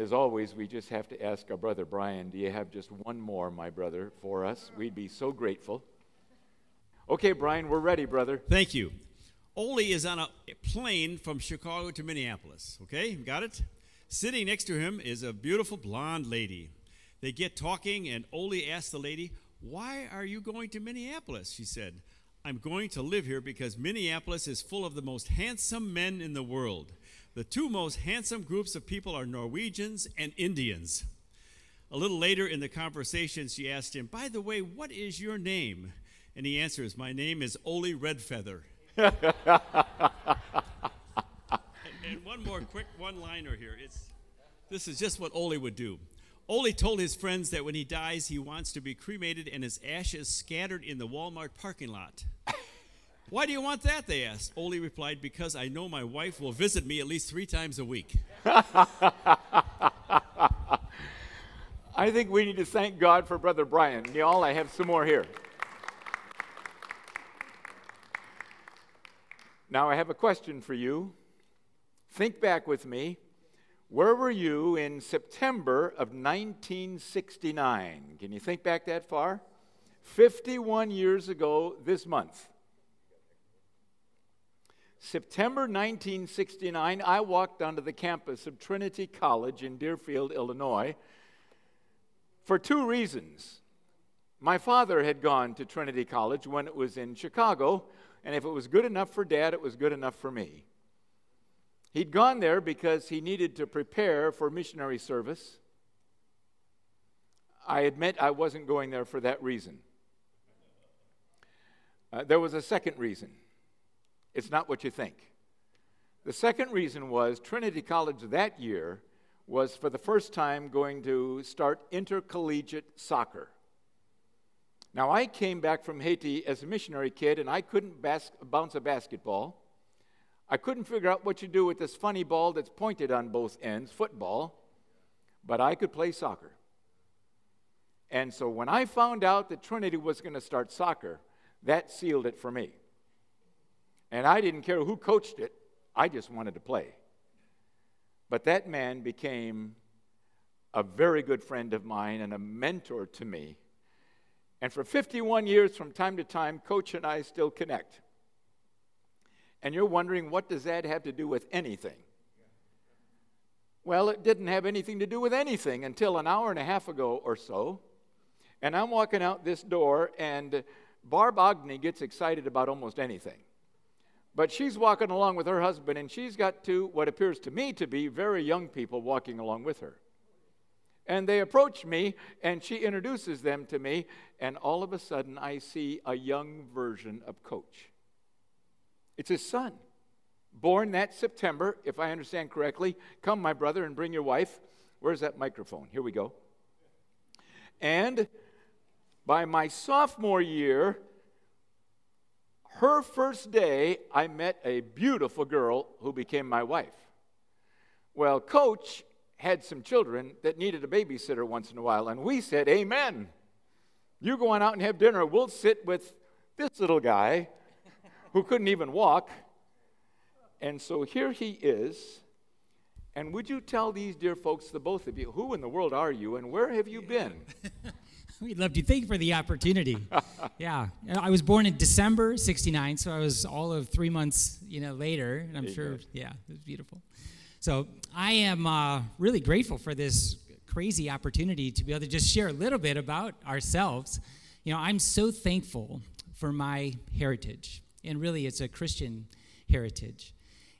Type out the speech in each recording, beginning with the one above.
And as always, we just have to ask our brother Brian, do you have just one more, my brother, for us? We'd be so grateful. Okay, Brian, we're ready, brother. Thank you. Ole is on a plane from Chicago to Minneapolis. Okay, got it? Sitting next to him is a beautiful blonde lady. They get talking, and Ole asks the lady, Why are you going to Minneapolis? She said, I'm going to live here because Minneapolis is full of the most handsome men in the world. The two most handsome groups of people are Norwegians and Indians. A little later in the conversation, she asked him, By the way, what is your name? And he answers, My name is Ole Redfeather. and, and one more quick one liner here. It's, this is just what Ole would do. Ole told his friends that when he dies, he wants to be cremated and his ashes scattered in the Walmart parking lot. Why do you want that? They asked. Ole replied, Because I know my wife will visit me at least three times a week. I think we need to thank God for Brother Brian. Y'all, I have some more here. Now, I have a question for you. Think back with me. Where were you in September of 1969? Can you think back that far? 51 years ago this month. September 1969, I walked onto the campus of Trinity College in Deerfield, Illinois, for two reasons. My father had gone to Trinity College when it was in Chicago, and if it was good enough for dad, it was good enough for me. He'd gone there because he needed to prepare for missionary service. I admit I wasn't going there for that reason. Uh, there was a second reason. It's not what you think. The second reason was Trinity College that year was for the first time going to start intercollegiate soccer. Now, I came back from Haiti as a missionary kid and I couldn't bas- bounce a basketball. I couldn't figure out what you do with this funny ball that's pointed on both ends, football, but I could play soccer. And so when I found out that Trinity was going to start soccer, that sealed it for me. And I didn't care who coached it, I just wanted to play. But that man became a very good friend of mine and a mentor to me. And for 51 years, from time to time, Coach and I still connect. And you're wondering, what does that have to do with anything? Well, it didn't have anything to do with anything until an hour and a half ago or so. And I'm walking out this door, and Barb Ogney gets excited about almost anything. But she's walking along with her husband, and she's got two, what appears to me to be very young people walking along with her. And they approach me, and she introduces them to me, and all of a sudden I see a young version of Coach. It's his son, born that September, if I understand correctly. Come, my brother, and bring your wife. Where's that microphone? Here we go. And by my sophomore year, her first day, I met a beautiful girl who became my wife. Well, Coach had some children that needed a babysitter once in a while, and we said, Amen. You go on out and have dinner. We'll sit with this little guy who couldn't even walk. And so here he is. And would you tell these dear folks, the both of you, who in the world are you and where have you been? We'd love to thank you for the opportunity. yeah, I was born in December '69, so I was all of three months, you know, later, and I'm sure, yeah, it was beautiful. So I am uh, really grateful for this crazy opportunity to be able to just share a little bit about ourselves. You know, I'm so thankful for my heritage, and really, it's a Christian heritage.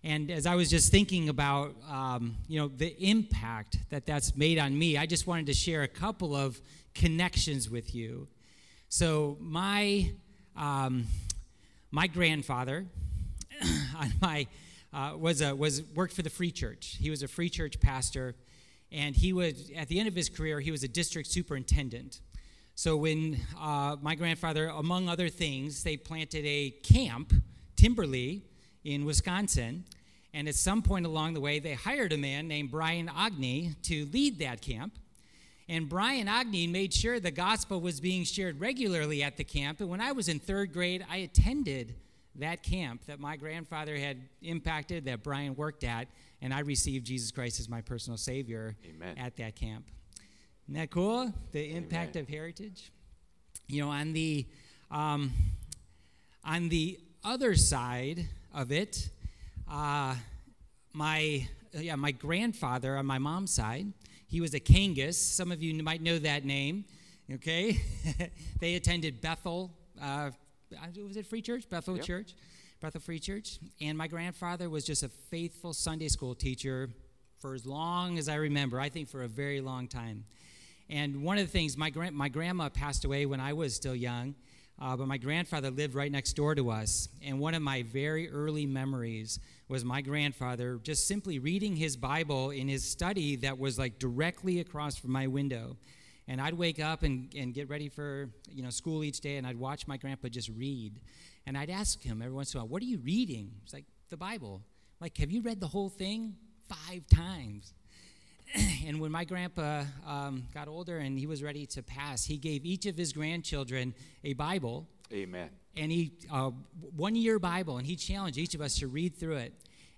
And as I was just thinking about, um, you know, the impact that that's made on me, I just wanted to share a couple of connections with you. So my um, my grandfather, my uh, was a, was worked for the Free Church. He was a Free Church pastor, and he was at the end of his career he was a district superintendent. So when uh, my grandfather, among other things, they planted a camp, Timber-lee, in Wisconsin. And at some point along the way, they hired a man named Brian Ogney to lead that camp. And Brian Ogney made sure the gospel was being shared regularly at the camp. And when I was in third grade, I attended that camp that my grandfather had impacted, that Brian worked at. and I received Jesus Christ as my personal Savior Amen. at that camp. Isn't that cool? The impact Amen. of heritage. You know, on the um, on the other side of it, uh, my yeah, my grandfather on my mom's side, he was a Kangas. Some of you might know that name. Okay, they attended Bethel. Uh, was it Free Church? Bethel Yep. Church, Bethel Free Church. And my grandfather was just a faithful Sunday school teacher for as long as I remember. I think for a very long time. And one of the things, my, gran- my grandma passed away when I was still young, uh, but my grandfather lived right next door to us. And one of my very early memories was my grandfather just simply reading his Bible in his study that was like directly across from my window. And I'd wake up and, and get ready for you know school each day, and I'd watch my grandpa just read. And I'd ask him every once in a while, "What are you reading?" He's like, "The Bible." Like, have you read the whole thing? Five times. and when my grandpa um, got older and he was ready to pass, he gave each of his grandchildren a Bible, Amen. And he uh, one year Bible, and he challenged each of us to read through it,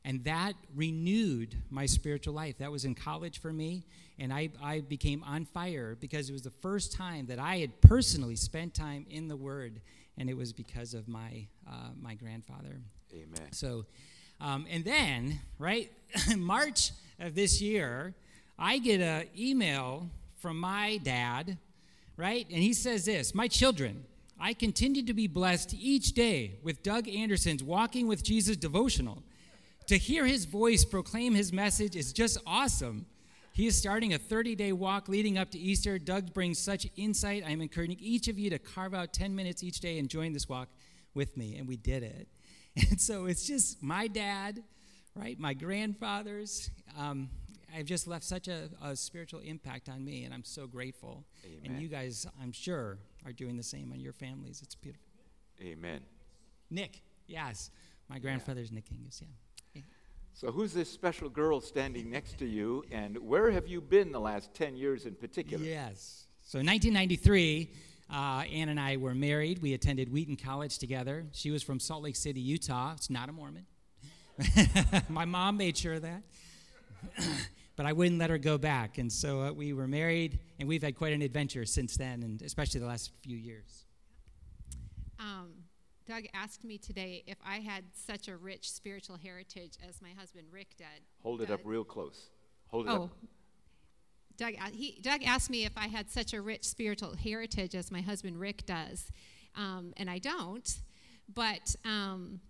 and that renewed my spiritual life. That was in college for me, and I, I became on fire because it was the first time that I had personally spent time in the Word, and it was because of my uh, my grandfather. Amen. So, um, and then, right, March of this year, I get an email from my dad, right? And he says this My children, I continue to be blessed each day with Doug Anderson's Walking with Jesus devotional. To hear his voice proclaim his message is just awesome. He is starting a 30 day walk leading up to Easter. Doug brings such insight. I'm encouraging each of you to carve out 10 minutes each day and join this walk with me. And we did it. And so it's just my dad, right? My grandfathers. Um, I've just left such a, a spiritual impact on me, and I'm so grateful. Amen. And you guys, I'm sure, are doing the same on your families. It's beautiful. Amen. Nick, yes. My grandfather's Nick Hingus, yeah. So, who's this special girl standing next to you, and where have you been the last 10 years in particular? Yes. So in 1993, uh, Ann and I were married. We attended Wheaton College together. She was from Salt Lake City, Utah. It's not a Mormon. My mom made sure of that. but I wouldn't let her go back. And so uh, we were married, and we've had quite an adventure since then, and especially the last few years. Um, Doug asked me today if I had such a rich spiritual heritage as my husband Rick did. Hold it up real close. Hold it Oh, up. Doug, he, Doug asked me if I had such a rich spiritual heritage as my husband Rick does, um, and I don't. But um,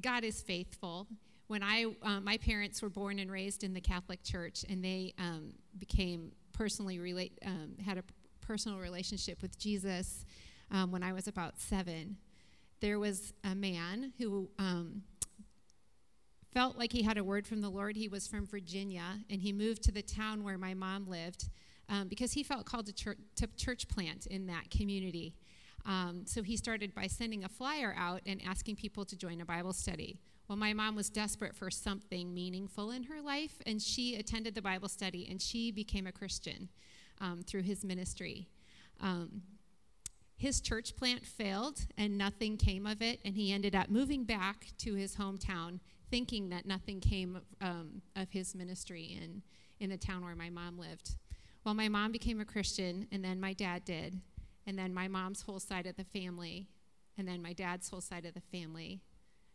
God is faithful. When I, uh, my parents were born and raised in the Catholic Church, and they um, became personally relate, um, had a personal relationship with Jesus um, when I was about seven. There was a man who um, felt like he had a word from the Lord. He was from Virginia, and he moved to the town where my mom lived um, because he felt called to church, to church plant in that community. Um, so he started by sending a flyer out and asking people to join a Bible study. Well, my mom was desperate for something meaningful in her life, and she attended the Bible study and she became a Christian um, through his ministry. Um, his church plant failed and nothing came of it, and he ended up moving back to his hometown, thinking that nothing came um, of his ministry in, in the town where my mom lived. Well, my mom became a Christian, and then my dad did, and then my mom's whole side of the family, and then my dad's whole side of the family.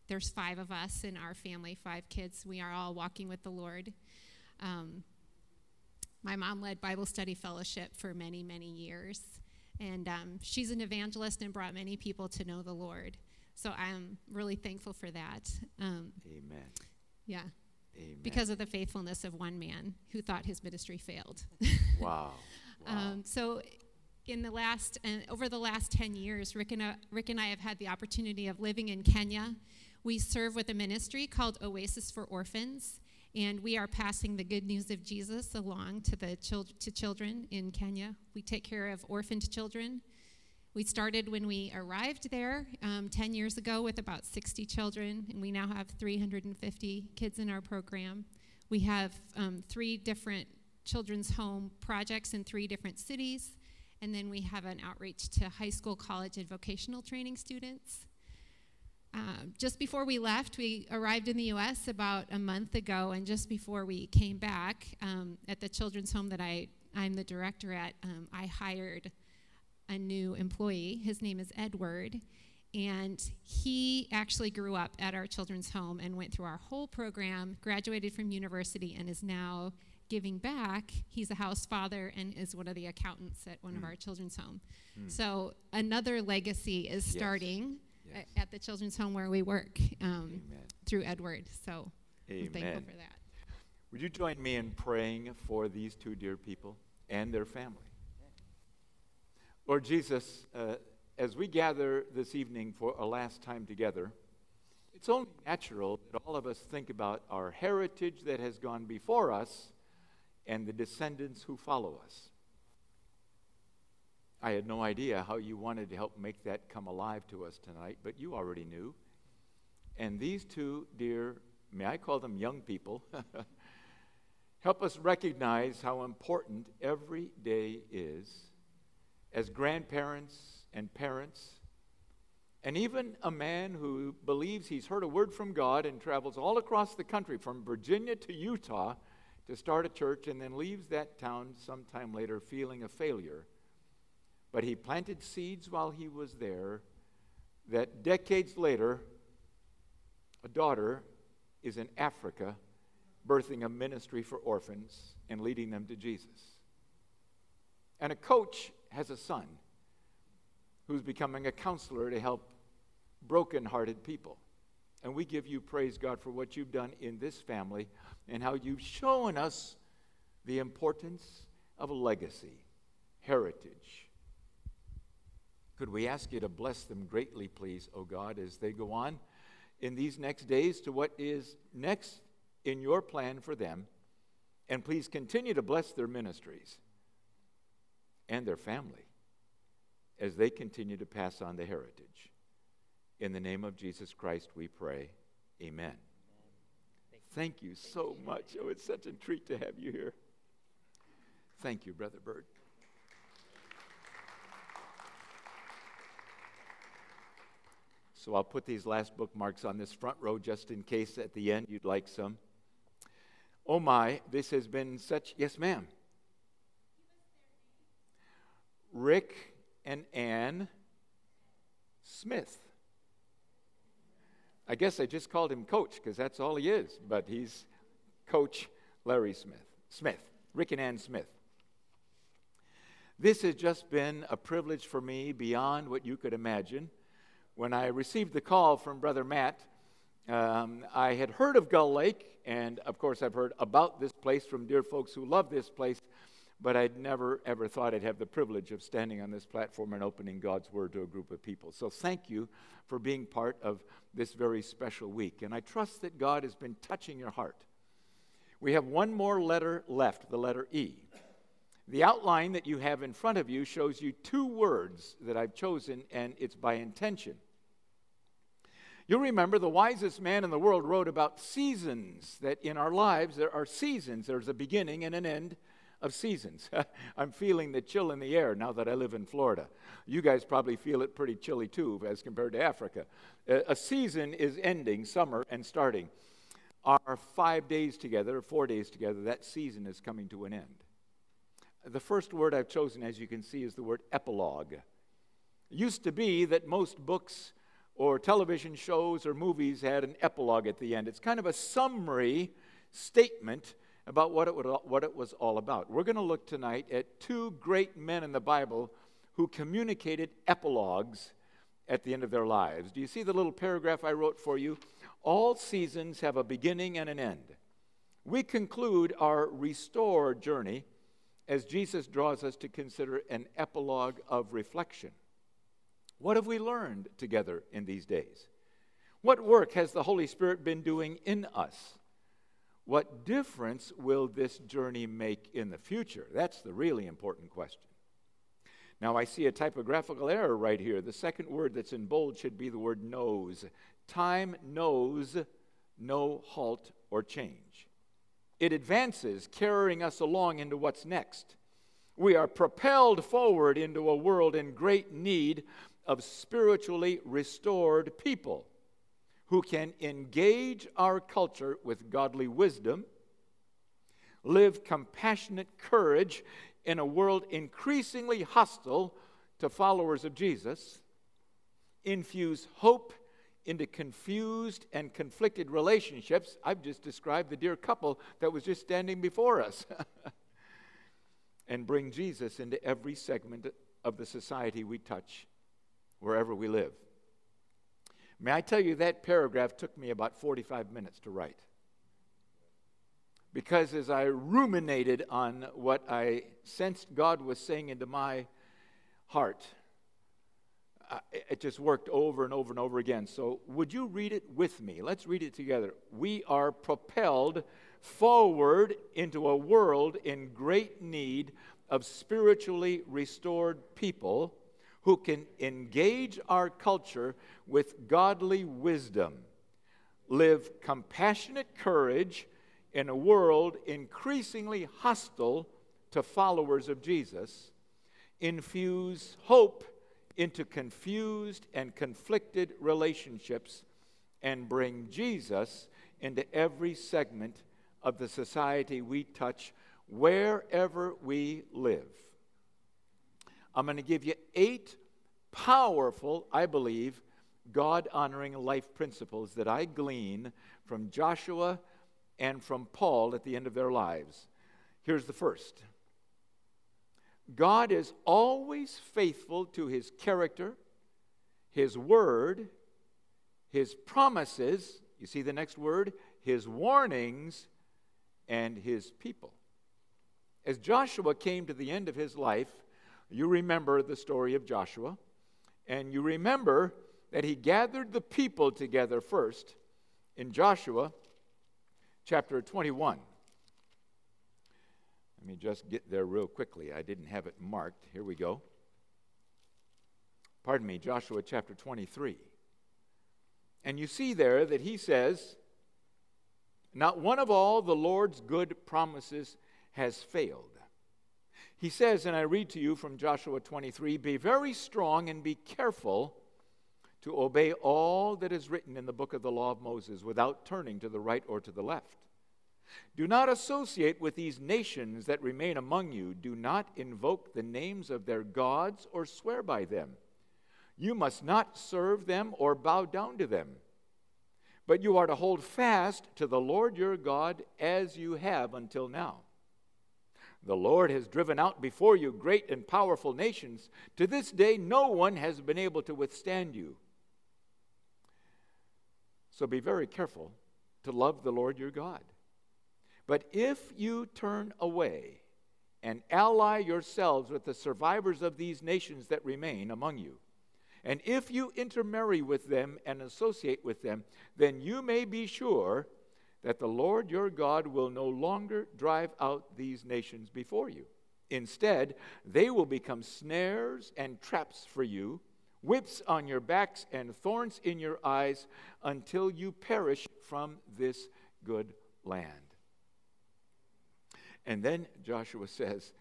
There's five of us in our family, five kids. We are all walking with the Lord. Um, my mom led Bible study fellowship for many, many years. And um, she's an evangelist and brought many people to know the Lord. So I'm really thankful for that. Um, Amen. yeah, Amen. because of the faithfulness of one man who thought his ministry failed. wow. wow. Um, so, in the last, uh, over the last 10 years, Rick and, I, Rick and I have had the opportunity of living in Kenya. We serve with a ministry called Oasis for Orphans, and we are passing the good news of Jesus along to the chil- to children in Kenya. We take care of orphaned children. We started when we arrived there um, 10 years ago with about 60 children, and we now have 350 kids in our program. We have um, three different children's home projects in three different cities, and then we have an outreach to high school, college, and vocational training students. Uh, just before we left, we arrived in the U.S. about a month ago, and just before we came back um, at the children's home that I, I'm the director at, um, I hired a new employee. His name is Edward, and he actually grew up at our children's home and went through our whole program, graduated from university, and is now giving back. He's a house father and is one of the accountants at one mm. of our children's home. Mm. So another legacy is starting. Yes yes. at the children's home where we work um, through Edward. So Amen. I'm thankful for that. Would you join me in praying for these two dear people and their family? Lord Jesus, uh, as we gather this evening for a last time together, it's only natural that all of us think about our heritage that has gone before us and the descendants who follow us. I had no idea how you wanted to help make that come alive to us tonight, but you already knew. And these two dear, may I call them young people, help us recognize how important every day is as grandparents and parents, and even a man who believes he's heard a word from God and travels all across the country from Virginia to Utah to start a church and then leaves that town sometime later feeling a failure but he planted seeds while he was there that decades later, a daughter is in Africa birthing a ministry for orphans and leading them to Jesus. And a coach has a son who's becoming a counselor to help broken-hearted people. And we give you praise, God, for what you've done in this family and how you've shown us the importance of legacy, heritage, could we ask you to bless them greatly, please, O oh God, as they go on in these next days to what is next in your plan for them? And please continue to bless their ministries and their family as they continue to pass on the heritage. In the name of Jesus Christ, we pray. Amen. Thank you so much. Oh, it's such a treat to have you here. Thank you, Brother Bird. So I'll put these last bookmarks on this front row just in case at the end you'd like some. Oh my, this has been such. Yes, ma'am. Rick and Ann Smith. I guess I just called him Coach because that's all he is, but he's Coach Larry Smith. Smith, Rick and Ann Smith. This has just been a privilege for me beyond what you could imagine. When I received the call from Brother Matt, um, I had heard of Gull Lake, and of course, I've heard about this place from dear folks who love this place, but I'd never ever thought I'd have the privilege of standing on this platform and opening God's Word to a group of people. So, thank you for being part of this very special week. And I trust that God has been touching your heart. We have one more letter left, the letter E. The outline that you have in front of you shows you two words that I've chosen, and it's by intention. You'll remember the wisest man in the world wrote about seasons, that in our lives there are seasons. There's a beginning and an end of seasons. I'm feeling the chill in the air now that I live in Florida. You guys probably feel it pretty chilly too as compared to Africa. A season is ending, summer, and starting. Our five days together, four days together, that season is coming to an end. The first word I've chosen, as you can see, is the word epilogue. It used to be that most books or television shows or movies had an epilogue at the end. It's kind of a summary statement about what it, would, what it was all about. We're going to look tonight at two great men in the Bible who communicated epilogues at the end of their lives. Do you see the little paragraph I wrote for you? All seasons have a beginning and an end. We conclude our restore journey as Jesus draws us to consider an epilogue of reflection. What have we learned together in these days? What work has the Holy Spirit been doing in us? What difference will this journey make in the future? That's the really important question. Now, I see a typographical error right here. The second word that's in bold should be the word knows. Time knows no halt or change. It advances, carrying us along into what's next. We are propelled forward into a world in great need of spiritually restored people. who can engage our culture with godly wisdom, live compassionate courage in a world increasingly hostile to followers of Jesus, infuse hope into confused and conflicted relationships. I've just described the dear couple that was just standing before us. and bring Jesus into every segment of the society we touch, wherever we live. May I tell you, that paragraph took me about 45 minutes to write. Because as I ruminated on what I sensed God was saying into my heart, it just worked over and over and over again. So, would you read it with me? Let's read it together. We are propelled forward into a world in great need of spiritually restored people who can engage our culture with godly wisdom, live compassionate courage in a world increasingly hostile to followers of Jesus, infuse hope into confused and conflicted relationships, and bring Jesus into every segment of the society we touch wherever we live. I'm going to give you eight powerful, I believe, God honoring life principles that I glean from Joshua and from Paul at the end of their lives. Here's the first God is always faithful to his character, his word, his promises. You see the next word? His warnings and his people. As Joshua came to the end of his life, you remember the story of Joshua, and you remember that he gathered the people together first in Joshua chapter 21. Let me just get there real quickly. I didn't have it marked. Here we go. Pardon me, Joshua chapter 23. And you see there that he says, Not one of all the Lord's good promises has failed. He says, and I read to you from Joshua 23 Be very strong and be careful to obey all that is written in the book of the law of Moses without turning to the right or to the left. Do not associate with these nations that remain among you. Do not invoke the names of their gods or swear by them. You must not serve them or bow down to them. But you are to hold fast to the Lord your God as you have until now. The Lord has driven out before you great and powerful nations. To this day, no one has been able to withstand you. So be very careful to love the Lord your God. But if you turn away and ally yourselves with the survivors of these nations that remain among you, and if you intermarry with them and associate with them, then you may be sure that the Lord your God will no longer drive out these nations before you. Instead, they will become snares and traps for you, whips on your backs and thorns in your eyes until you perish from this good land. And then Joshua says,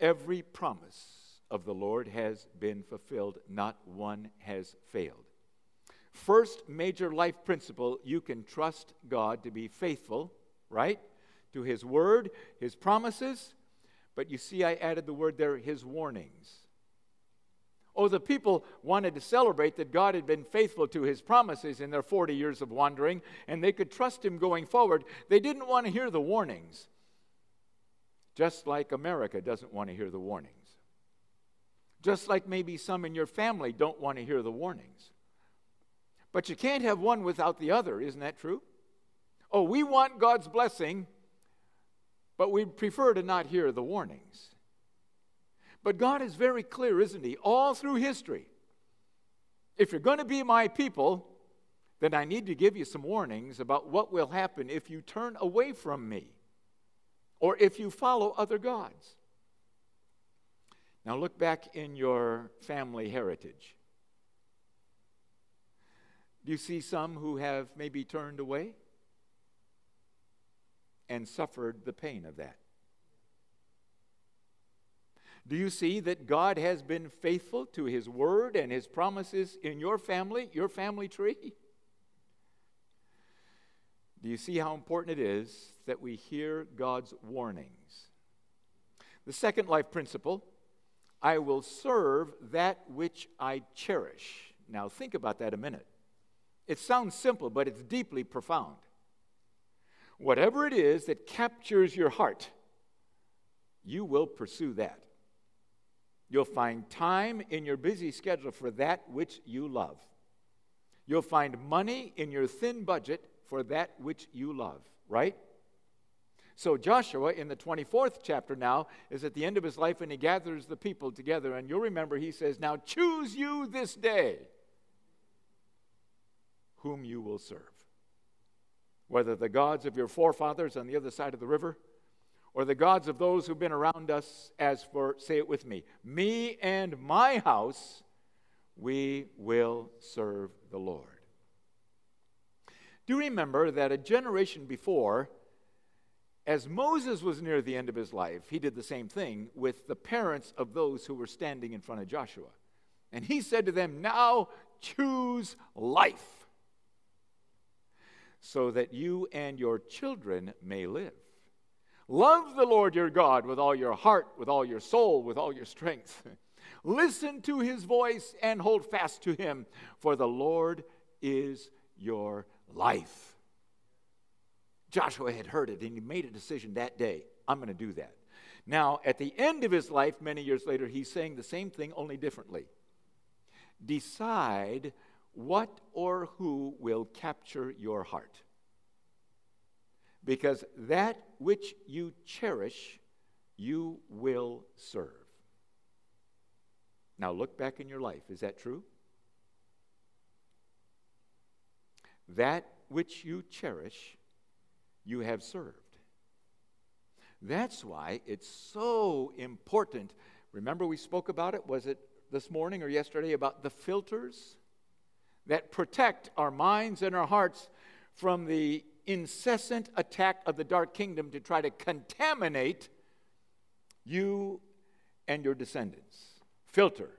Every promise of the Lord has been fulfilled, not one has failed. First major life principle you can trust God to be faithful, right? To His word, His promises. But you see, I added the word there, His warnings. Oh, the people wanted to celebrate that God had been faithful to his promises in their 40 years of wandering, and they could trust him going forward. They didn't want to hear the warnings, just like America doesn't want to hear the warnings. Just like maybe some in your family don't want to hear the warnings. But you can't have one without the other, isn't that true? Oh, we want God's blessing, but we prefer to not hear the warnings. But God is very clear, isn't He? All through history. If you're going to be my people, then I need to give you some warnings about what will happen if you turn away from me or if you follow other gods. Now, look back in your family heritage. Do you see some who have maybe turned away and suffered the pain of that? Do you see that God has been faithful to His word and His promises in your family, your family tree? Do you see how important it is that we hear God's warnings? The second life principle I will serve that which I cherish. Now, think about that a minute. It sounds simple, but it's deeply profound. Whatever it is that captures your heart, you will pursue that. You'll find time in your busy schedule for that which you love. You'll find money in your thin budget for that which you love, right? So Joshua in the 24th chapter now is at the end of his life and he gathers the people together. And you'll remember he says, Now choose you this day whom you will serve. Whether the gods of your forefathers on the other side of the river, or the gods of those who've been around us, as for, say it with me, me and my house, we will serve the Lord. Do remember that a generation before, as Moses was near the end of his life, he did the same thing with the parents of those who were standing in front of Joshua. And he said to them, Now choose life, so that you and your children may live. Love the Lord your God with all your heart, with all your soul, with all your strength. Listen to his voice and hold fast to him, for the Lord is your life. Joshua had heard it and he made a decision that day I'm going to do that. Now, at the end of his life, many years later, he's saying the same thing, only differently. Decide what or who will capture your heart because that which you cherish, you will serve. Now look back in your life. Is that true? That which you cherish, you have served. That's why it's so important. Remember, we spoke about it, was it this morning or yesterday, about the filters that protect our minds and our hearts from the incessant attack of the dark kingdom to try to contaminate you and your descendants. Filter,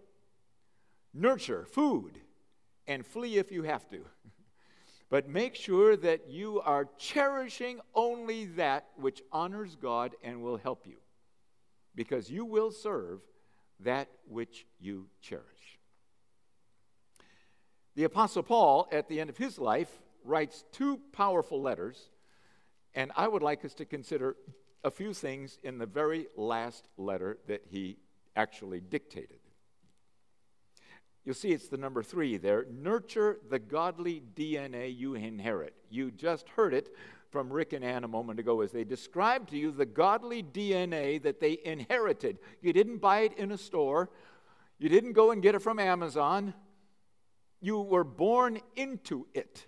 nurture, food, and flee if you have to. But make sure that you are cherishing only that which honors God and will help you, because you will serve that which you cherish. The Apostle Paul, at the end of his life, writes two powerful letters, and I would like us to consider a few things in the very last letter that he actually dictated. You'll see it's the number three there. Nurture the godly DNA you inherit. You just heard it from Rick and Ann a moment ago as they described to you the godly DNA that they inherited. You didn't buy it in a store, you didn't go and get it from Amazon. You were born into it.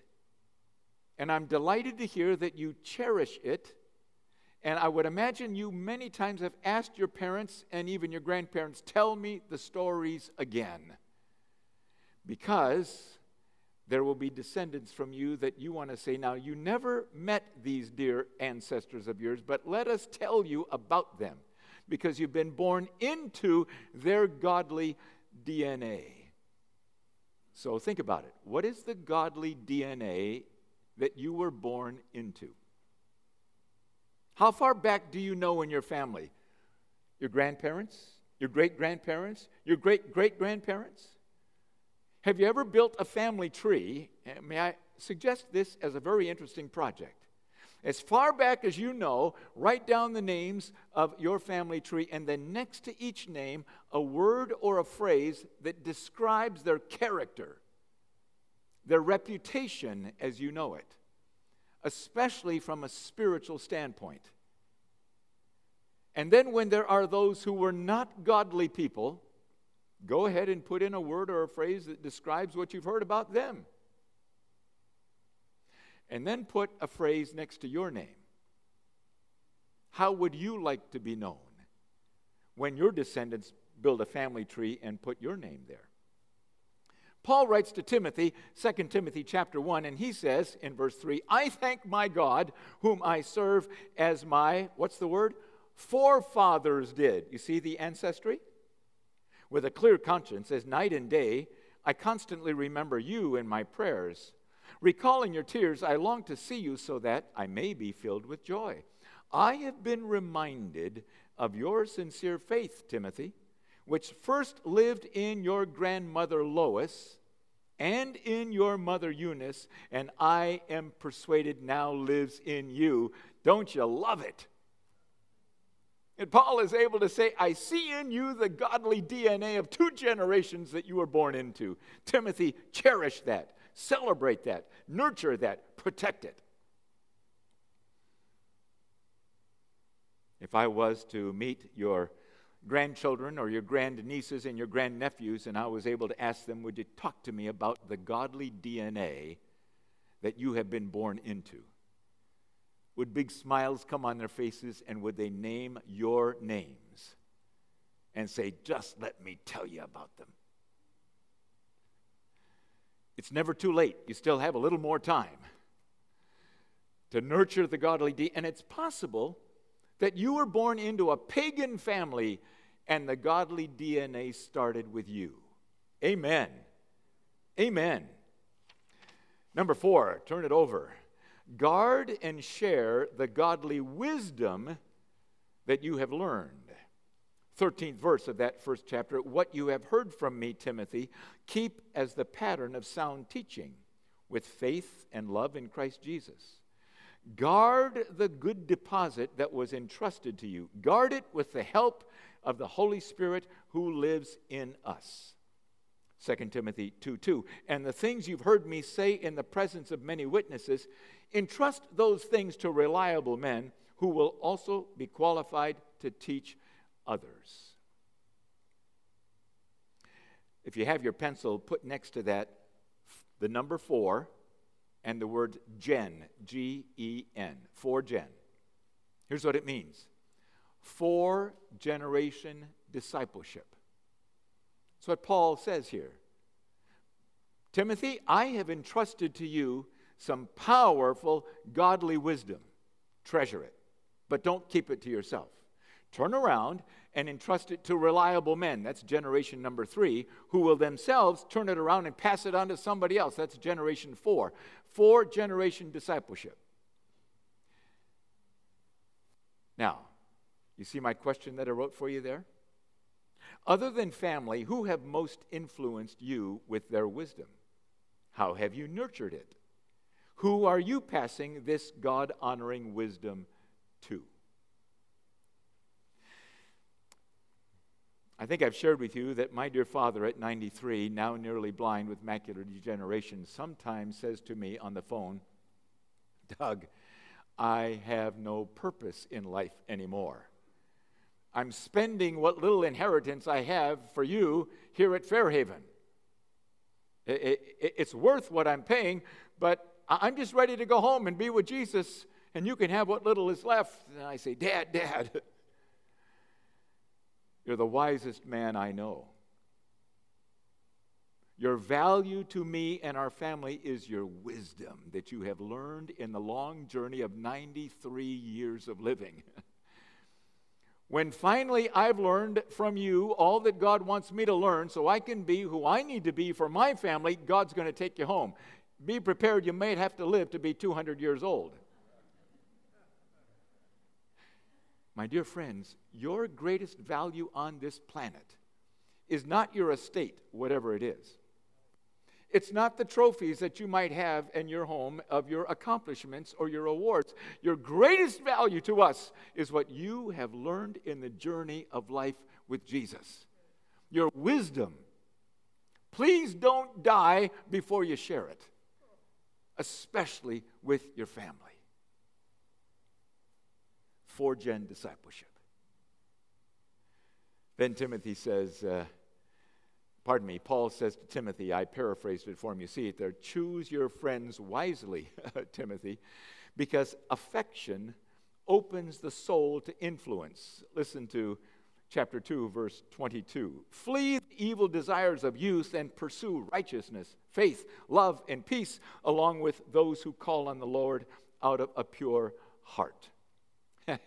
And I'm delighted to hear that you cherish it. And I would imagine you many times have asked your parents and even your grandparents, tell me the stories again. Because there will be descendants from you that you want to say, now, you never met these dear ancestors of yours, but let us tell you about them because you've been born into their godly DNA. So think about it. What is the godly DNA that you were born into? How far back do you know in your family? Your grandparents? Your great grandparents? Your great great grandparents? Have you ever built a family tree? Eh, may I suggest this as a very interesting project? As far back as you know, write down the names of your family tree, and then next to each name, a word or a phrase that describes their character their reputation as you know it, especially from a spiritual standpoint. And then, when there are those who were not godly people, go ahead and put in a word or a phrase that describes what you've heard about them. And then put a phrase next to your name. How would you like to be known when your descendants build a family tree and put your name there? Paul writes to Timothy, 2 Timothy chapter 1, and he says in verse 3, I thank my God, whom I serve as my, what's the word? Forefathers did. You see the ancestry? With a clear conscience, as night and day, I constantly remember you in my prayers. Recalling your tears, I long to see you so that I may be filled with joy. I have been reminded of your sincere faith, Timothy, which first lived in your grandmother Lois and in your mother Eunice, and I am persuaded now lives in you. Don't you love it? And Paul is able to say, I see in you the godly DNA of two generations that you were born into. Timothy, cherish that, celebrate that, nurture that, protect it. If I was to meet your grandchildren or your grandnieces and your grandnephews, and I was able to ask them, Would you talk to me about the godly DNA that you have been born into? Would big smiles come on their faces and would they name your names and say, Just let me tell you about them? It's never too late. You still have a little more time to nurture the godly deed. And it's possible that you were born into a pagan family and the godly DNA started with you. Amen. Amen. Number four, turn it over. Guard and share the godly wisdom that you have learned. 13th verse of that first chapter What you have heard from me, Timothy, keep as the pattern of sound teaching with faith and love in Christ Jesus. Guard the good deposit that was entrusted to you. Guard it with the help of the Holy Spirit who lives in us. 2 Timothy 2 2. And the things you've heard me say in the presence of many witnesses, entrust those things to reliable men who will also be qualified to teach others. If you have your pencil, put next to that the number four and the word gen, G E N, for gen. Here's what it means four generation discipleship. That's what Paul says here. Timothy, I have entrusted to you some powerful godly wisdom. Treasure it, but don't keep it to yourself. Turn around and entrust it to reliable men. That's generation number three, who will themselves turn it around and pass it on to somebody else. That's generation four. Four generation discipleship. Now, you see my question that I wrote for you there? Other than family, who have most influenced you with their wisdom? How have you nurtured it? Who are you passing this God honoring wisdom to? I think I've shared with you that my dear father at 93, now nearly blind with macular degeneration, sometimes says to me on the phone, Doug, I have no purpose in life anymore. I'm spending what little inheritance I have for you here at Fairhaven. It's worth what I'm paying, but I'm just ready to go home and be with Jesus, and you can have what little is left. And I say, Dad, Dad, you're the wisest man I know. Your value to me and our family is your wisdom that you have learned in the long journey of 93 years of living. when finally I've learned from you all that God wants me to learn so I can be who I need to be for my family, God's going to take you home. Be prepared, you may have to live to be 200 years old. My dear friends, your greatest value on this planet is not your estate, whatever it is. It's not the trophies that you might have in your home of your accomplishments or your awards. Your greatest value to us is what you have learned in the journey of life with Jesus. Your wisdom. Please don't die before you share it, especially with your family four gen discipleship. Then Timothy says, uh, pardon me, Paul says to Timothy, I paraphrased it for him. You see it there. Choose your friends wisely, Timothy, because affection opens the soul to influence. Listen to chapter 2, verse 22. Flee the evil desires of youth and pursue righteousness, faith, love, and peace, along with those who call on the Lord out of a pure heart.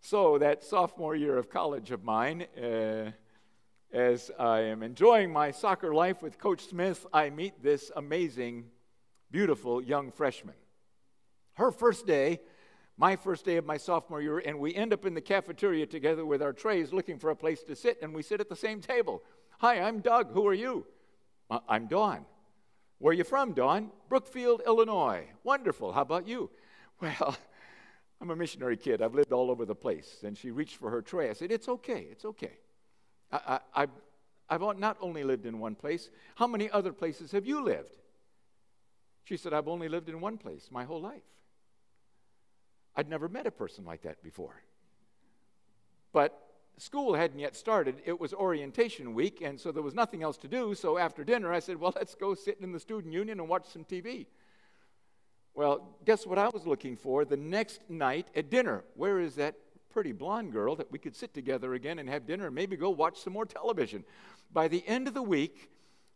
so, that sophomore year of college of mine, uh, as I am enjoying my soccer life with Coach Smith, I meet this amazing, beautiful young freshman. Her first day, my first day of my sophomore year, and we end up in the cafeteria together with our trays looking for a place to sit, and we sit at the same table. Hi, I'm Doug. Who are you? Uh, I'm Dawn. Where are you from, Dawn? Brookfield, Illinois. Wonderful. How about you? Well, I'm a missionary kid. I've lived all over the place. And she reached for her tray. I said, It's okay. It's okay. I, I, I've not only lived in one place. How many other places have you lived? She said, I've only lived in one place my whole life. I'd never met a person like that before. But school hadn't yet started. It was orientation week, and so there was nothing else to do. So after dinner, I said, Well, let's go sit in the student union and watch some TV. Well, guess what I was looking for the next night at dinner? Where is that pretty blonde girl that we could sit together again and have dinner and maybe go watch some more television? By the end of the week,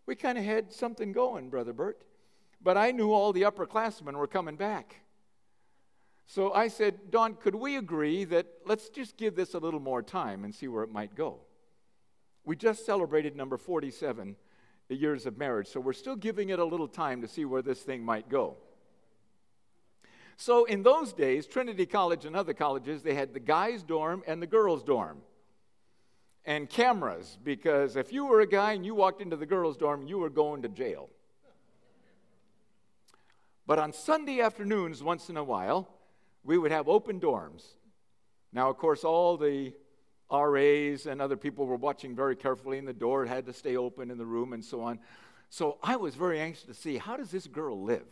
we kind of had something going, Brother Bert. But I knew all the upperclassmen were coming back. So I said, Dawn, could we agree that let's just give this a little more time and see where it might go? We just celebrated number 47 years of marriage, so we're still giving it a little time to see where this thing might go. So in those days, Trinity College and other colleges, they had the guys' dorm and the girls' dorm. And cameras, because if you were a guy and you walked into the girls' dorm, you were going to jail. But on Sunday afternoons, once in a while, we would have open dorms. Now, of course, all the RAs and other people were watching very carefully, and the door had to stay open in the room and so on. So I was very anxious to see how does this girl live?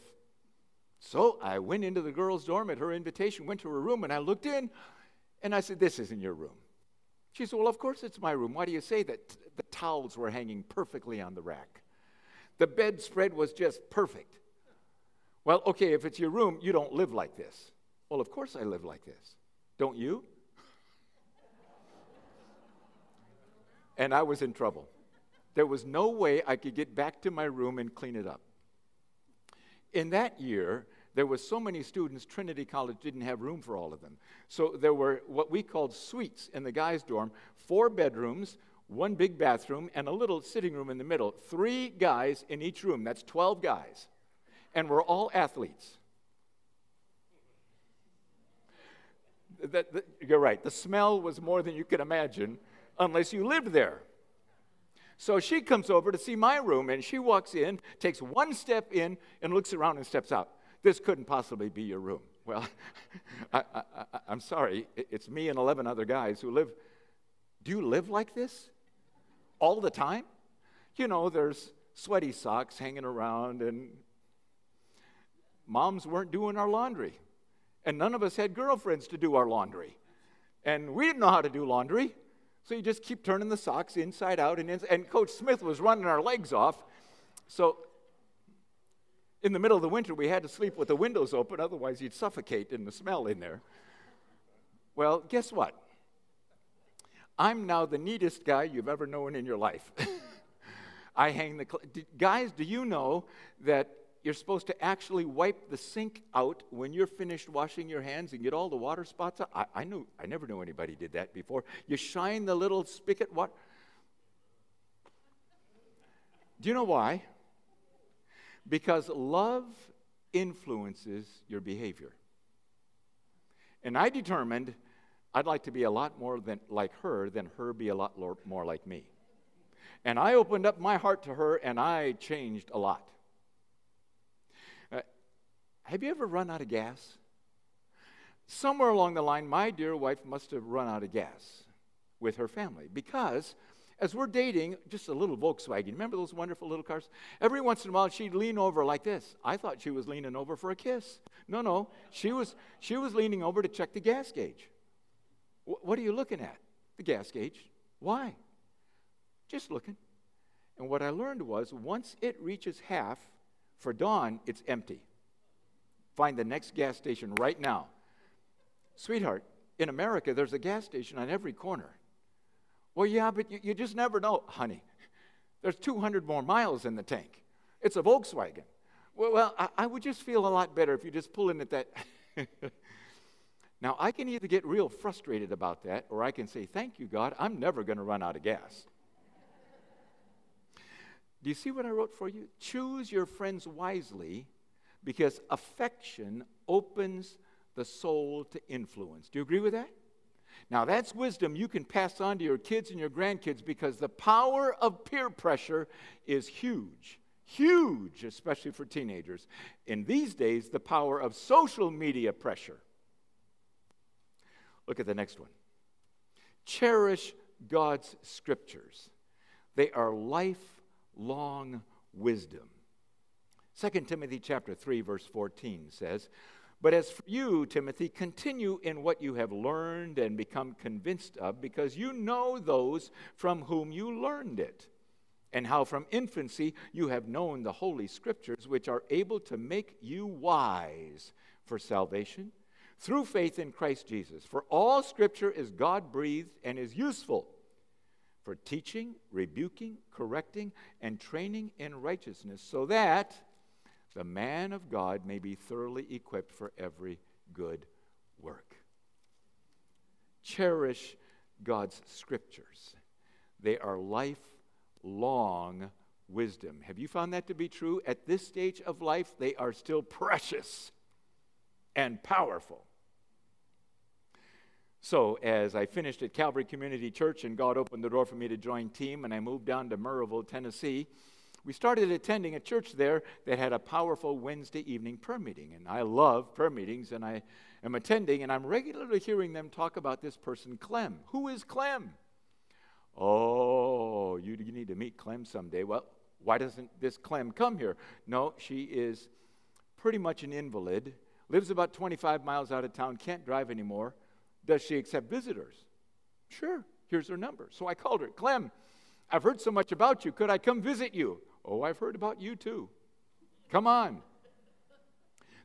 So I went into the girl's dorm at her invitation, went to her room, and I looked in, and I said, This isn't your room. She said, Well, of course it's my room. Why do you say that? The towels were hanging perfectly on the rack. The bedspread was just perfect. Well, okay, if it's your room, you don't live like this. Well, of course I live like this. Don't you? and I was in trouble. There was no way I could get back to my room and clean it up. In that year, there were so many students, Trinity College didn't have room for all of them. So there were what we called suites in the guys' dorm, four bedrooms, one big bathroom, and a little sitting room in the middle. Three guys in each room. That's 12 guys. And we're all athletes. That, that, you're right. The smell was more than you could imagine unless you lived there. So she comes over to see my room, and she walks in, takes one step in, and looks around and steps out. This couldn't possibly be your room. Well, I, am sorry. It's me and 11 other guys who live. Do you live like this? All the time? You know, there's sweaty socks hanging around, and moms weren't doing our laundry. And none of us had girlfriends to do our laundry. And we didn't know how to do laundry. So you just keep turning the socks inside out. And, and Coach Smith was running our legs off. So in the middle of the winter, we had to sleep with the windows open, otherwise, you'd suffocate in the smell in there. Well, guess what? I'm now the neatest guy you've ever known in your life. I hang the. Cl- guys, do you know that you're supposed to actually wipe the sink out when you're finished washing your hands and get all the water spots out. I, I knew I never knew anybody did that before. You shine the little spigot water. Do you know why? Because love influences your behavior. And I determined I'd like to be a lot more than, like her than her be a lot more like me. And I opened up my heart to her and I changed a lot. Have you ever run out of gas? Somewhere along the line, my dear wife must have run out of gas with her family because as we're dating, just a little Volkswagen, remember those wonderful little cars? Every once in a while, she'd lean over like this. I thought she was leaning over for a kiss. No, no, she was, she was leaning over to check the gas gauge. W- what are you looking at? The gas gauge. Why? Just looking. And what I learned was once it reaches half, for Dawn, it's empty. Find the next gas station right now. Sweetheart, in America, there's a gas station on every corner. Well, yeah, but you, you just never know, honey. There's 200 more miles in the tank. It's a Volkswagen. Well, well I, I would just feel a lot better if you just pull in at that. now, I can either get real frustrated about that, or I can say, Thank you, God, I'm never going to run out of gas. Do you see what I wrote for you? Choose your friends wisely because affection opens the soul to influence. Do you agree with that? Now, that's wisdom you can pass on to your kids and your grandkids because the power of peer pressure is huge. Huge, especially for teenagers. In these days, the power of social media pressure. Look at the next one. Cherish God's scriptures, they are lifelong wisdom. 2 Timothy chapter 3 verse 14 says, but as for you, Timothy, continue in what you have learned and become convinced of, because you know those from whom you learned it, and how from infancy you have known the Holy Scriptures, which are able to make you wise for salvation through faith in Christ Jesus. For all Scripture is God breathed and is useful for teaching, rebuking, correcting, and training in righteousness, so that the man of God may be thoroughly equipped for every good work. Cherish God's scriptures, they are lifelong wisdom. Have you found that to be true? At this stage of life, they are still precious and powerful. So, as I finished at Calvary Community Church and God opened the door for me to join team, and I moved down to Maryville, Tennessee, we started attending a church there that had a powerful Wednesday evening prayer meeting. And I love prayer meetings, and I am attending, and I'm regularly hearing them talk about this person, Clem. Who is Clem? Oh, you, need to meet Clem someday. Well, why doesn't this Clem come here? No, she is pretty much an invalid, lives about 25 miles out of town, can't drive anymore. Does she accept visitors? Sure, here's her number. So I called her, Clem, I've heard so much about you. Could I come visit you? Oh, I've heard about you too. Come on.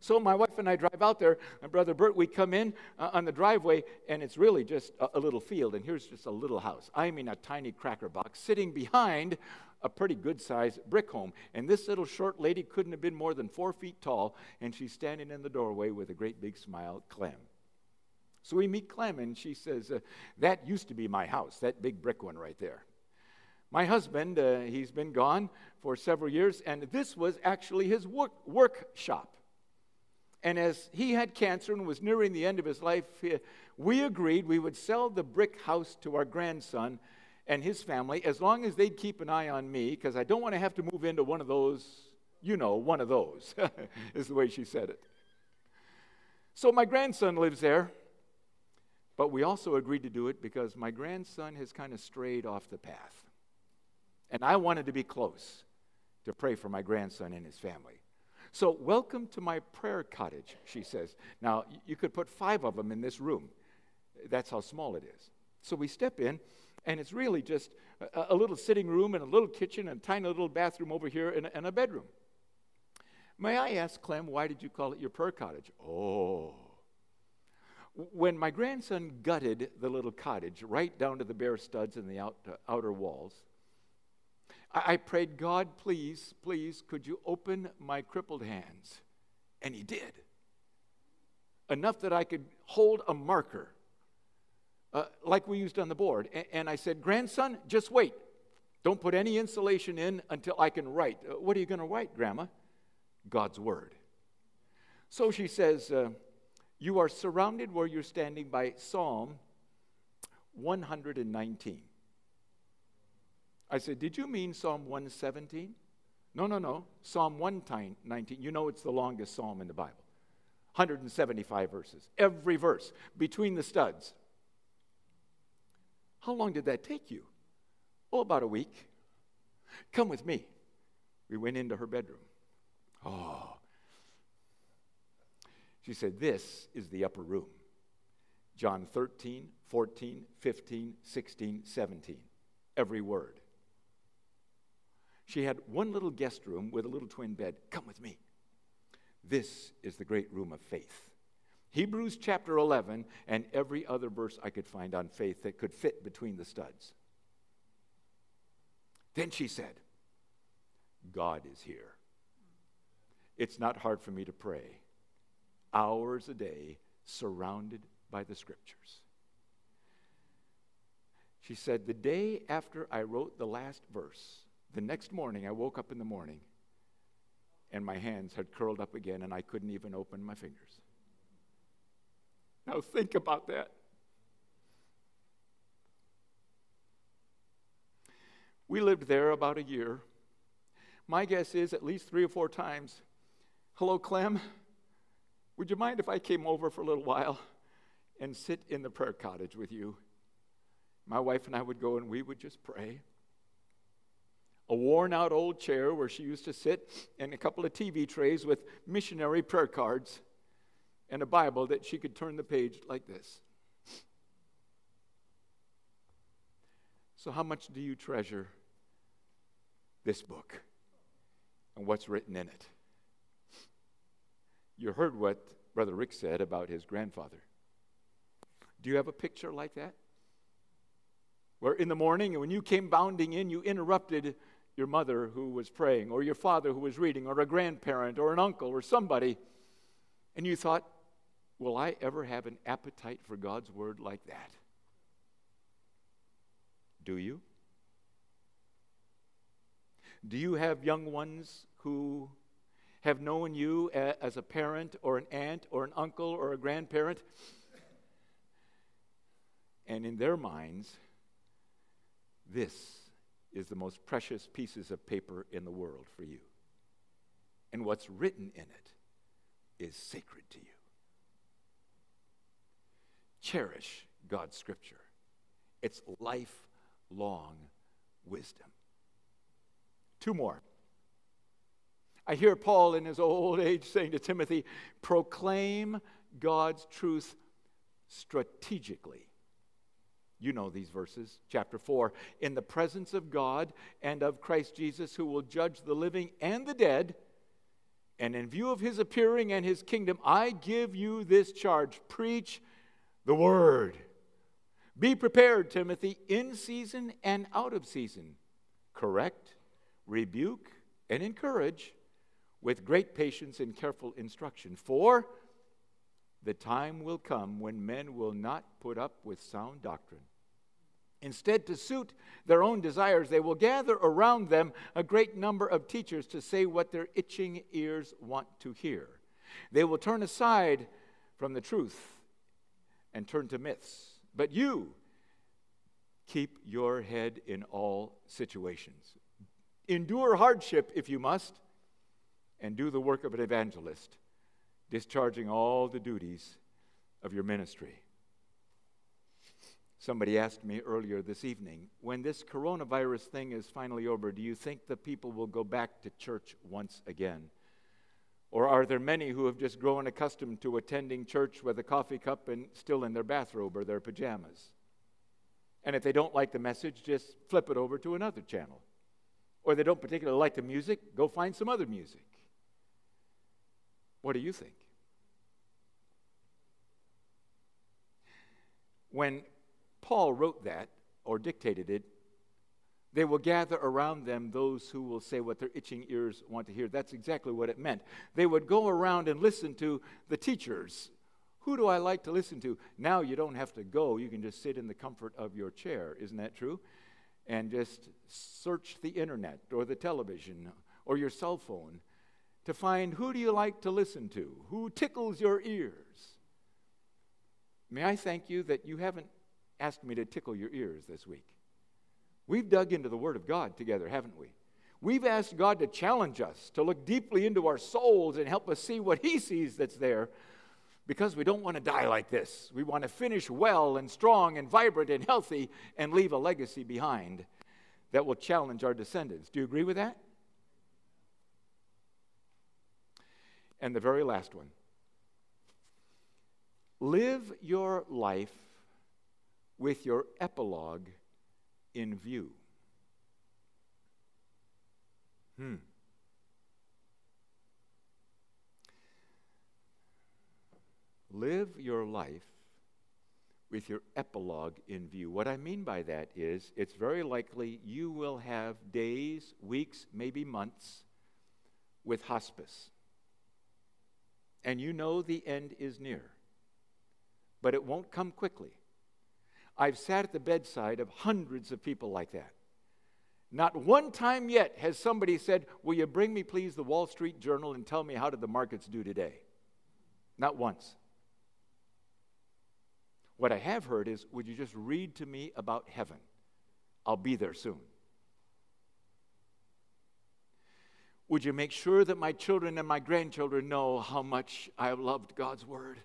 So my wife and I drive out there, and Brother Bert, we come in uh, on the driveway, and it's really just a, a, little field, and here's just a little house. I mean, a tiny cracker box sitting behind a pretty good sized brick home. And this little short lady couldn't have been more than four feet tall, and she's standing in the doorway with a great big smile, Clem. So we meet Clem, and she says, uh, That used to be my house, that big brick one right there. My husband, uh, he's been gone for several years, and this was actually his work, workshop. And as he had cancer and was nearing the end of his life, we agreed we would sell the brick house to our grandson and his family as long as they'd keep an eye on me, because I don't want to have to move into one of those, you know, one of those, is the way she said it. So my grandson lives there, but we also agreed to do it because my grandson has kind of strayed off the path. And I wanted to be close to pray for my grandson and his family. So, welcome to my prayer cottage, she says. Now, you could put five of them in this room. That's how small it is. So, we step in, and it's really just a, a little sitting room and a little kitchen and a tiny little bathroom over here and a, and a bedroom. May I ask, Clem, why did you call it your prayer cottage? Oh. When my grandson gutted the little cottage right down to the bare studs and the out, uh, outer walls, I, I prayed, God, please, please, could you open my crippled hands? And He did. Enough that I could hold a marker uh, like we used on the board. And, and, I said, Grandson, just wait. Don't put any insulation in until I can write. Uh, what are you going to write, Grandma? God's Word. So she says, uh, You are surrounded where you're standing by Psalm 119. I said, Did you mean Psalm 117? No, no, no. Psalm 119. You know it's the longest psalm in the Bible. 175 verses. Every verse between the studs. How long did that take you? Oh, about a week. Come with me. We went into her bedroom. Oh. She said, This is the upper room. John 13, 14, 15, 16, 17. Every word. She had one little guest room with a little twin bed. Come with me. This is the great room of faith. Hebrews chapter 11 and every other verse I could find on faith that could fit between the studs. Then she said, God is here. It's not hard for me to pray hours a day surrounded by the scriptures. She said, The day after I wrote the last verse, The next morning, I woke up in the morning and my hands had curled up again and I couldn't even open my fingers. Now, think about that. We lived there about a year. My guess is at least three or four times. Hello, Clem. Would you mind if I came over for a little while and sit in the prayer cottage with you? My wife and I would go and we would just pray. A worn out old chair where she used to sit, and a couple of TV trays with missionary prayer cards, and a Bible that she could turn the page like this. So, how much do you treasure this book and what's written in it? You heard what Brother Rick said about his grandfather. Do you have a picture like that? Where in the morning, when you came bounding in, you interrupted your mother who was praying, or your father who was reading, or a grandparent, or an uncle, or somebody, and you thought, Will I ever have an appetite for God's word like that? Do you? Do you have young ones who have known you as a parent or an aunt or an uncle or a grandparent? And in their minds, this is the most precious pieces of paper in the world for you. And what's written in it is sacred to you. Cherish God's scripture, it's lifelong wisdom. Two more. I hear Paul in his old age saying to Timothy, proclaim God's truth strategically. You know these verses, chapter 4. In the presence of God and of Christ Jesus, who will judge the living and the dead, and in view of his appearing and his kingdom, I give you this charge preach the word. Be prepared, Timothy, in season and out of season. Correct, rebuke, and encourage with great patience and careful instruction. For the time will come when men will not put up with sound doctrine. Instead, to suit their own desires, they will gather around them a great number of teachers to say what their itching ears want to hear. They will turn aside from the truth and turn to myths. But you keep your head in all situations. Endure hardship if you must, and do the work of an evangelist, discharging all the duties of your ministry. Somebody asked me earlier this evening when this coronavirus thing is finally over, do you think the people will go back to church once again? Or are there many who have just grown accustomed to attending church with a coffee cup and still in their bathrobe or their pajamas? And if they don't like the message, just flip it over to another channel. Or they don't particularly like the music, go find some other music. What do you think? When Paul wrote that or dictated it, they will gather around them those who will say what their itching ears want to hear. That's exactly what it meant. They would go around and listen to the teachers. Who do I like to listen to? Now you don't have to go. You can just sit in the comfort of your chair. Isn't that true? And just search the internet or the television or your cell phone to find who do you like to listen to? Who tickles your ears? May I thank you that you haven't asked me to tickle your ears this week. We've dug into the Word of God together, haven't we? We've asked God to challenge us, to look deeply into our souls and help us see what He sees that's there because we don't want to die like this. We want to finish well and strong and vibrant and healthy and leave a legacy behind that will challenge our descendants. Do you agree with that? And the very last one live your life with your epilogue in view. Hmm. Live your life with your epilogue in view. What I mean by that is it's very likely you will have days, weeks, maybe months with hospice and you know the end is near. But it won't come quickly. I've sat at the bedside of hundreds of people like that. Not one time yet has somebody said, Will you bring me, please, the Wall Street Journal and tell me how did the markets do today? Not once. What I have heard is, Would you just read to me about heaven? I'll be there soon. Would you make sure that my children and my grandchildren know how much I have loved God's Word?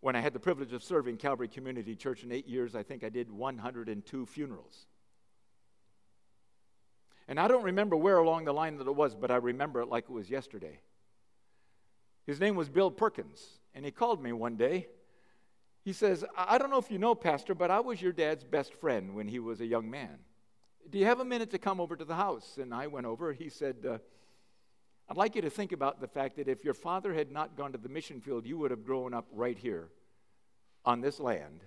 When I had the privilege of serving Calvary Community Church in eight years, I think I did 102 funerals. And I don't remember where along the line that it was, but I remember it like it was yesterday. His name was Bill Perkins, and he called me one day. He says, I don't know if you know, Pastor, but I was your dad's best friend when he was a young man. Do you have a minute to come over to the house? And I went over. He said, uh, I'd like you to think about the fact that if your father had not gone to the mission field, you would have grown up right here on this land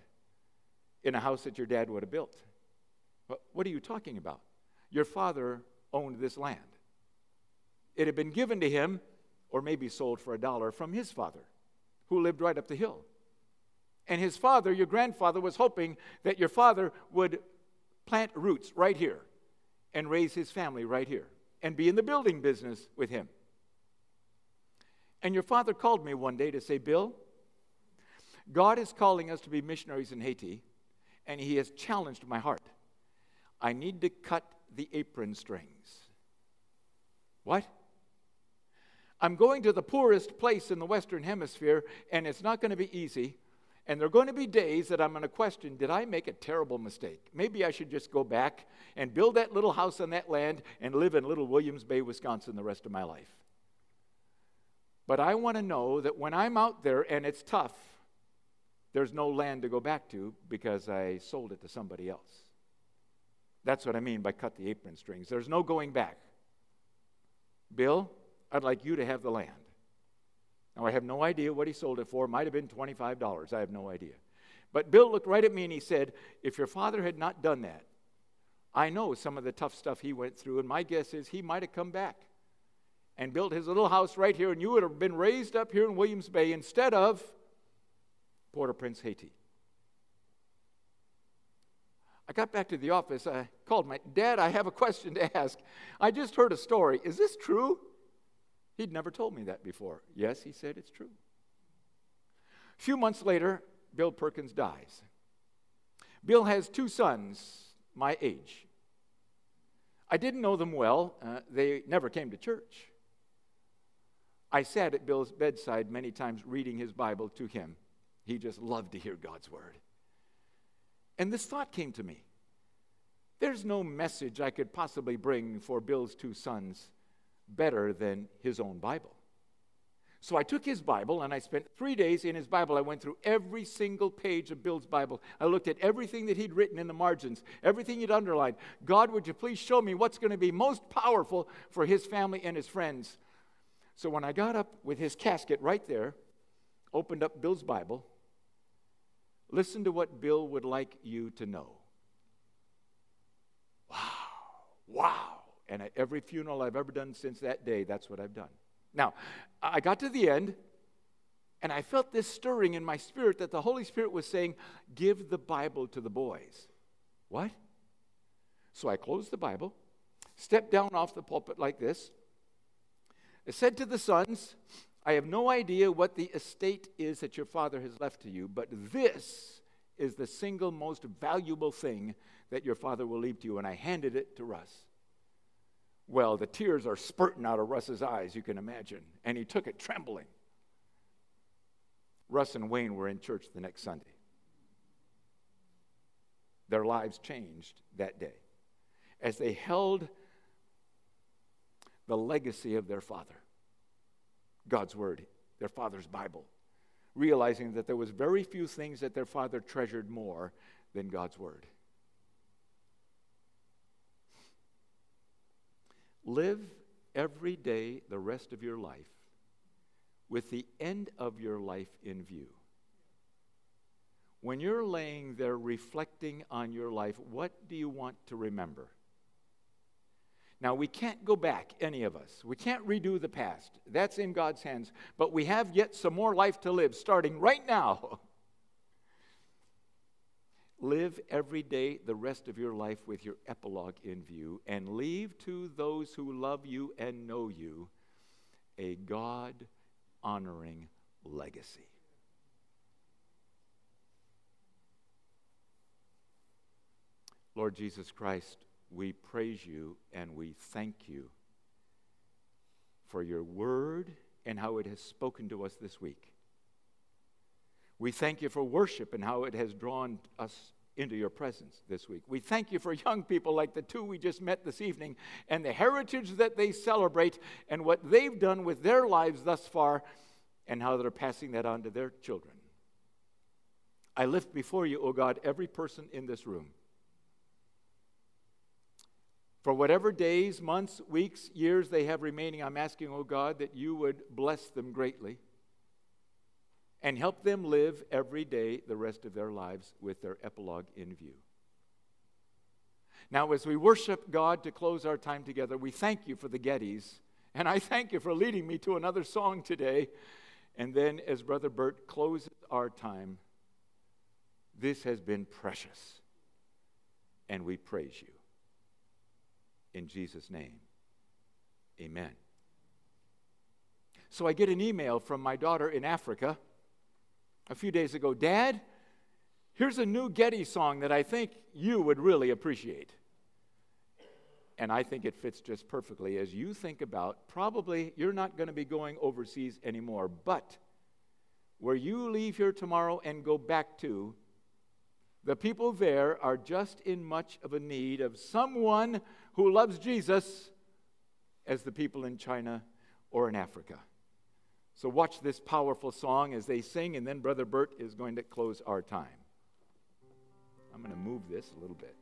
in a house that your dad would have built. What are you talking about? Your father owned this land. It had been given to him, or maybe sold for a dollar, from his father, who lived right up the hill. And his father, your grandfather, was hoping that your father would plant roots right here and raise his family right here and be in the building business with him. And your father called me one day to say, Bill, God is calling us to be missionaries in Haiti, and he has challenged my heart. I need to cut the apron strings. What? I'm going to the poorest place in the Western Hemisphere, and it's not going to be easy. And there are going to be days that I'm going to question did I make a terrible mistake? Maybe I should just go back and build that little house on that land and live in little Williams Bay, Wisconsin the rest of my life. But I want to know that when I'm out there and it's tough, there's no land to go back to because I sold it to somebody else. That's what I mean by cut the apron strings. There's no going back. Bill, I'd like you to have the land. Now, I have no idea what he sold it for. It might have been $25. I have no idea. But Bill looked right at me and he said, If your father had not done that, I know some of the tough stuff he went through, and my guess is he might have come back and built his little house right here, and you would have been raised up here in Williams Bay instead of Port au Prince, Haiti. I got back to the office. I called my dad. I have a question to ask. I just heard a story. Is this true? He'd never told me that before. Yes, he said, it's true. A few months later, Bill Perkins dies. Bill has two sons my age. I didn't know them well, uh, they never came to church. I sat at Bill's bedside many times reading his Bible to him. He just loved to hear God's word. And this thought came to me there's no message I could possibly bring for Bill's two sons better than his own Bible. So I took his Bible and I spent three days in his Bible. I went through every single page of Bill's Bible. I looked at everything that he'd written in the margins, everything he'd underlined. God, would you please show me what's going to be most powerful for his family and his friends? So when I got up with his casket right there, opened up Bill's Bible, listen to what Bill would like you to know. Wow, wow. And at every funeral I've ever done since that day, that's what I've done. Now, I got to the end, and I felt this stirring in my spirit that the Holy Spirit was saying, Give the Bible to the boys. What? So I closed the Bible, stepped down off the pulpit like this. I said to the sons, I have no idea what the estate is that your father has left to you, but this is the single most valuable thing that your father will leave to you. And I handed it to Russ. Well, the tears are spurting out of Russ's eyes, you can imagine. And he took it trembling. Russ and Wayne were in church the next Sunday. Their lives changed that day as they held the legacy of their father, God's Word, their father's Bible, realizing that there was very few things that their father treasured more than God's Word. Live every day the rest of your life with the end of your life in view. When you're laying there reflecting on your life, what do you want to remember? Now, we can't go back, any of us. We can't redo the past. That's in God's hands. But we have yet some more life to live, starting right now. live every day the rest of your life with your epilogue in view and leave to those who love you and know you a God honoring legacy. Lord Jesus Christ, we praise you and we thank you for your word and how it has spoken to us this week. We thank you for worship and how it has drawn us into your presence this week. We thank you for young people like the two we just met this evening and the heritage that they celebrate and what they've done with their lives thus far and how they're passing that on to their children. I lift before you, O oh God, every person in this room. For whatever days, months, weeks, years they have remaining, I'm asking, O oh God, that you would bless them greatly and help them live every day the rest of their lives with their epilogue in view. Now, as we worship God to close our time together, we thank you for the Gettys, and I thank you for leading me to another song today. And then, as Brother Bert closes our time, this has been precious, and we praise you. In Jesus' name, amen. So I get an email from my daughter in Africa a few days ago Dad, here's a new Getty song that I think you would really appreciate. And I think it fits just perfectly as you think about probably you're not going to be going overseas anymore, but where you leave here tomorrow and go back to, the people there are just in much of a need of someone who loves Jesus as the people in China or in Africa. So, watch this powerful song as they sing, and then Brother Bert is going to close our time. I'm going to move this a little bit.